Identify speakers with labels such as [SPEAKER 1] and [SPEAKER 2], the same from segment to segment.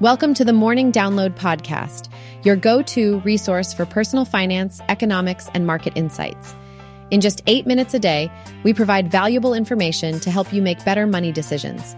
[SPEAKER 1] Welcome to the Morning Download Podcast, your go to resource for personal finance, economics, and market insights. In just eight minutes a day, we provide valuable information to help you make better money decisions.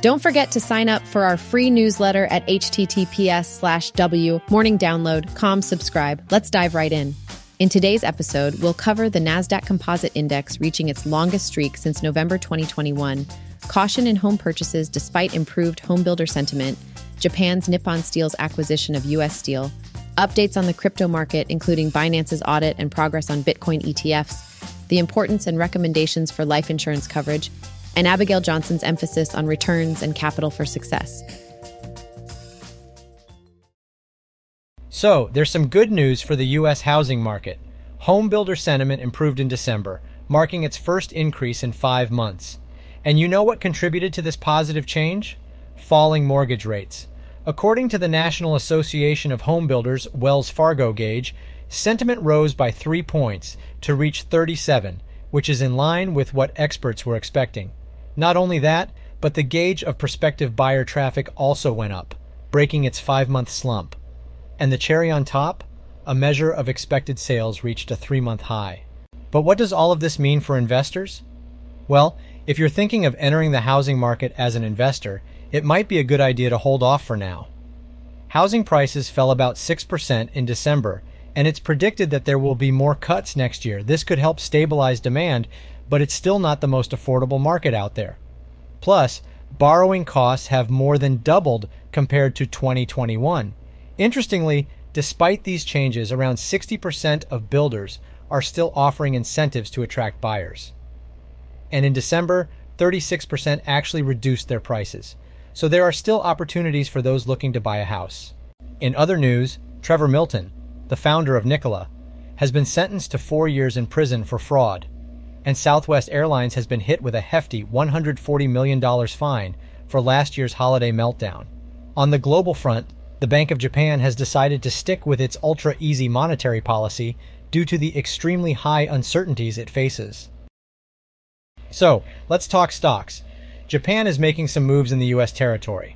[SPEAKER 1] Don't forget to sign up for our free newsletter at https slash w morningdownload.com subscribe. Let's dive right in. In today's episode, we'll cover the NASDAQ Composite Index reaching its longest streak since November 2021, caution in home purchases despite improved homebuilder sentiment, Japan's Nippon Steel's acquisition of US Steel, updates on the crypto market, including Binance's audit and progress on Bitcoin ETFs, the importance and recommendations for life insurance coverage, and Abigail Johnson's emphasis on returns and capital for success.
[SPEAKER 2] So, there's some good news for the U.S. housing market. Home builder sentiment improved in December, marking its first increase in five months. And you know what contributed to this positive change? Falling mortgage rates. According to the National Association of Home Builders Wells Fargo gauge, sentiment rose by three points to reach 37, which is in line with what experts were expecting. Not only that, but the gauge of prospective buyer traffic also went up, breaking its five month slump. And the cherry on top? A measure of expected sales reached a three month high. But what does all of this mean for investors? Well, if you're thinking of entering the housing market as an investor, it might be a good idea to hold off for now. Housing prices fell about 6% in December, and it's predicted that there will be more cuts next year. This could help stabilize demand, but it's still not the most affordable market out there. Plus, borrowing costs have more than doubled compared to 2021. Interestingly, despite these changes, around 60% of builders are still offering incentives to attract buyers. And in December, 36% actually reduced their prices. So there are still opportunities for those looking to buy a house. In other news, Trevor Milton, the founder of Nikola, has been sentenced to four years in prison for fraud, and Southwest Airlines has been hit with a hefty $140 million fine for last year's holiday meltdown. On the global front, the Bank of Japan has decided to stick with its ultra easy monetary policy due to the extremely high uncertainties it faces. So, let's talk stocks. Japan is making some moves in the U.S. territory.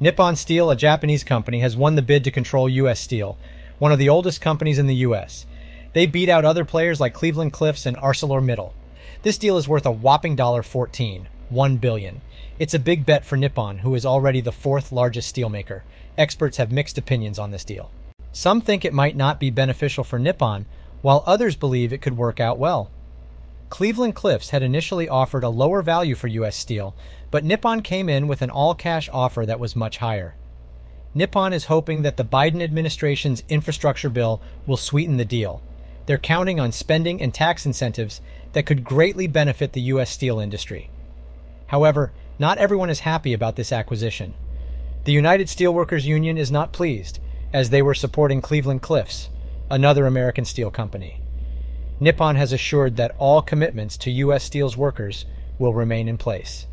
[SPEAKER 2] Nippon Steel, a Japanese company, has won the bid to control U.S. Steel, one of the oldest companies in the U.S. They beat out other players like Cleveland Cliffs and ArcelorMittal. This deal is worth a whopping $14, 1 billion. It's a big bet for Nippon, who is already the fourth largest steelmaker. Experts have mixed opinions on this deal. Some think it might not be beneficial for Nippon, while others believe it could work out well. Cleveland Cliffs had initially offered a lower value for U.S. Steel, but Nippon came in with an all cash offer that was much higher. Nippon is hoping that the Biden administration's infrastructure bill will sweeten the deal. They're counting on spending and tax incentives that could greatly benefit the U.S. steel industry. However, not everyone is happy about this acquisition. The United Steelworkers Union is not pleased, as they were supporting Cleveland Cliffs, another American steel company. Nippon has assured that all commitments to U.S. Steel's workers will remain in place.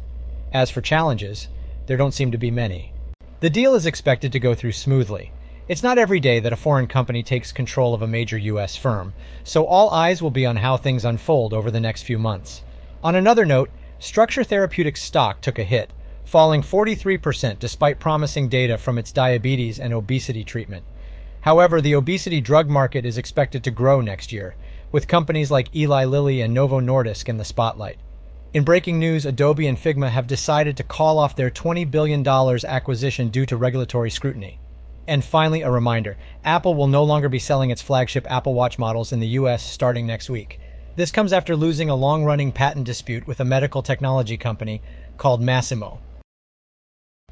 [SPEAKER 2] As for challenges, there don't seem to be many. The deal is expected to go through smoothly. It's not every day that a foreign company takes control of a major U.S. firm, so all eyes will be on how things unfold over the next few months. On another note, Structure Therapeutics stock took a hit, falling 43% despite promising data from its diabetes and obesity treatment. However, the obesity drug market is expected to grow next year, with companies like Eli Lilly and Novo Nordisk in the spotlight. In breaking news, Adobe and Figma have decided to call off their $20 billion acquisition due to regulatory scrutiny. And finally, a reminder Apple will no longer be selling its flagship Apple Watch models in the US starting next week. This comes after losing a long running patent dispute with a medical technology company called Masimo.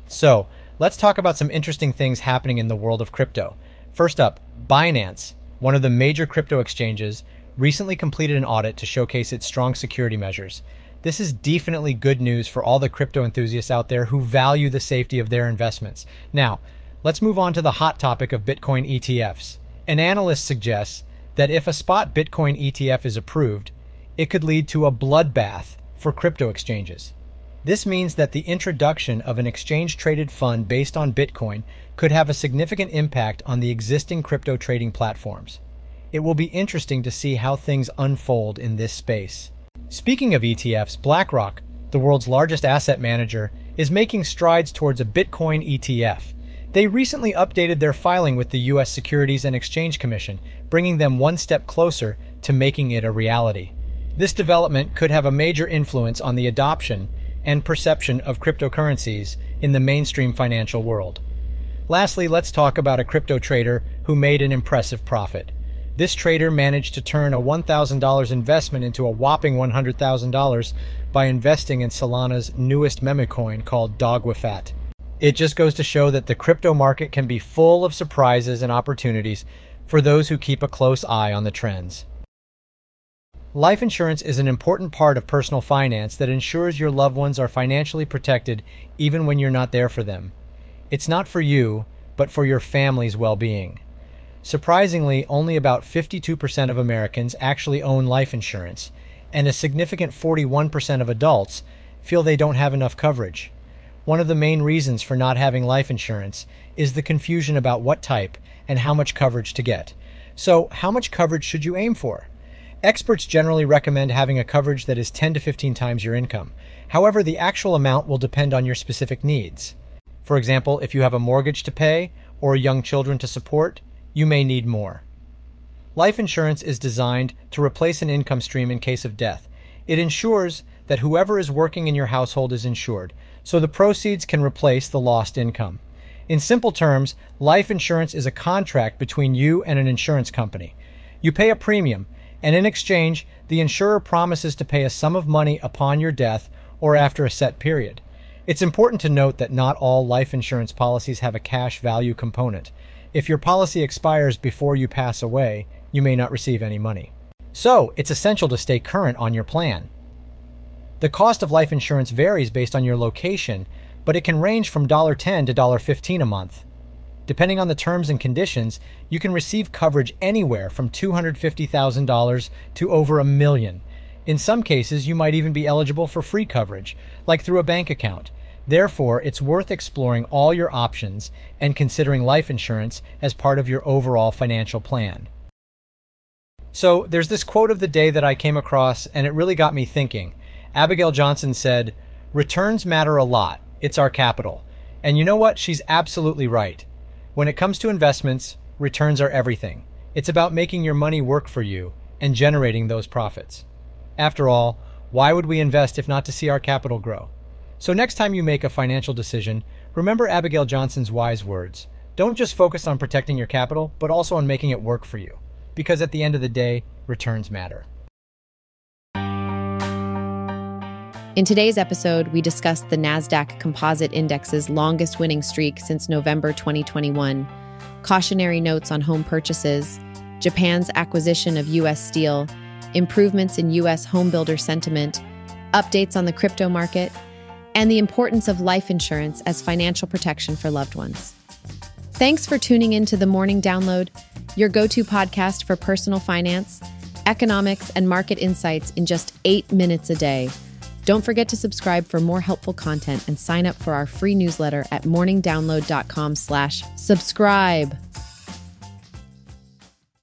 [SPEAKER 2] So, let's talk about some interesting things happening in the world of crypto. First up, Binance, one of the major crypto exchanges, recently completed an audit to showcase its strong security measures. This is definitely good news for all the crypto enthusiasts out there who value the safety of their investments. Now, let's move on to the hot topic of Bitcoin ETFs. An analyst suggests that if a spot Bitcoin ETF is approved, it could lead to a bloodbath for crypto exchanges. This means that the introduction of an exchange traded fund based on Bitcoin could have a significant impact on the existing crypto trading platforms. It will be interesting to see how things unfold in this space. Speaking of ETFs, BlackRock, the world's largest asset manager, is making strides towards a Bitcoin ETF. They recently updated their filing with the U.S. Securities and Exchange Commission, bringing them one step closer to making it a reality. This development could have a major influence on the adoption and perception of cryptocurrencies in the mainstream financial world. Lastly, let's talk about a crypto trader who made an impressive profit. This trader managed to turn a $1,000 investment into a whopping $100,000 by investing in Solana's newest meme coin called Dogwifhat. It just goes to show that the crypto market can be full of surprises and opportunities for those who keep a close eye on the trends. Life insurance is an important part of personal finance that ensures your loved ones are financially protected even when you're not there for them. It's not for you, but for your family's well being. Surprisingly, only about 52% of Americans actually own life insurance, and a significant 41% of adults feel they don't have enough coverage. One of the main reasons for not having life insurance is the confusion about what type and how much coverage to get. So, how much coverage should you aim for? Experts generally recommend having a coverage that is 10 to 15 times your income. However, the actual amount will depend on your specific needs. For example, if you have a mortgage to pay or young children to support, you may need more. Life insurance is designed to replace an income stream in case of death. It ensures that whoever is working in your household is insured, so the proceeds can replace the lost income. In simple terms, life insurance is a contract between you and an insurance company. You pay a premium, and in exchange, the insurer promises to pay a sum of money upon your death or after a set period. It's important to note that not all life insurance policies have a cash value component. If your policy expires before you pass away, you may not receive any money. So, it's essential to stay current on your plan. The cost of life insurance varies based on your location, but it can range from 10 to 15 a month. Depending on the terms and conditions, you can receive coverage anywhere from $250,000 to over a million. In some cases, you might even be eligible for free coverage, like through a bank account. Therefore, it's worth exploring all your options and considering life insurance as part of your overall financial plan. So, there's this quote of the day that I came across, and it really got me thinking. Abigail Johnson said, Returns matter a lot. It's our capital. And you know what? She's absolutely right. When it comes to investments, returns are everything. It's about making your money work for you and generating those profits. After all, why would we invest if not to see our capital grow? So, next time you make a financial decision, remember Abigail Johnson's wise words. Don't just focus on protecting your capital, but also on making it work for you. Because at the end of the day, returns matter.
[SPEAKER 1] In today's episode, we discuss the NASDAQ Composite Index's longest winning streak since November 2021, cautionary notes on home purchases, Japan's acquisition of U.S. steel, improvements in U.S. homebuilder sentiment, updates on the crypto market, and the importance of life insurance as financial protection for loved ones. Thanks for tuning in to the Morning Download, your go to podcast for personal finance, economics, and market insights in just eight minutes a day. Don't forget to subscribe for more helpful content and sign up for our free newsletter at morningdownload.com slash subscribe.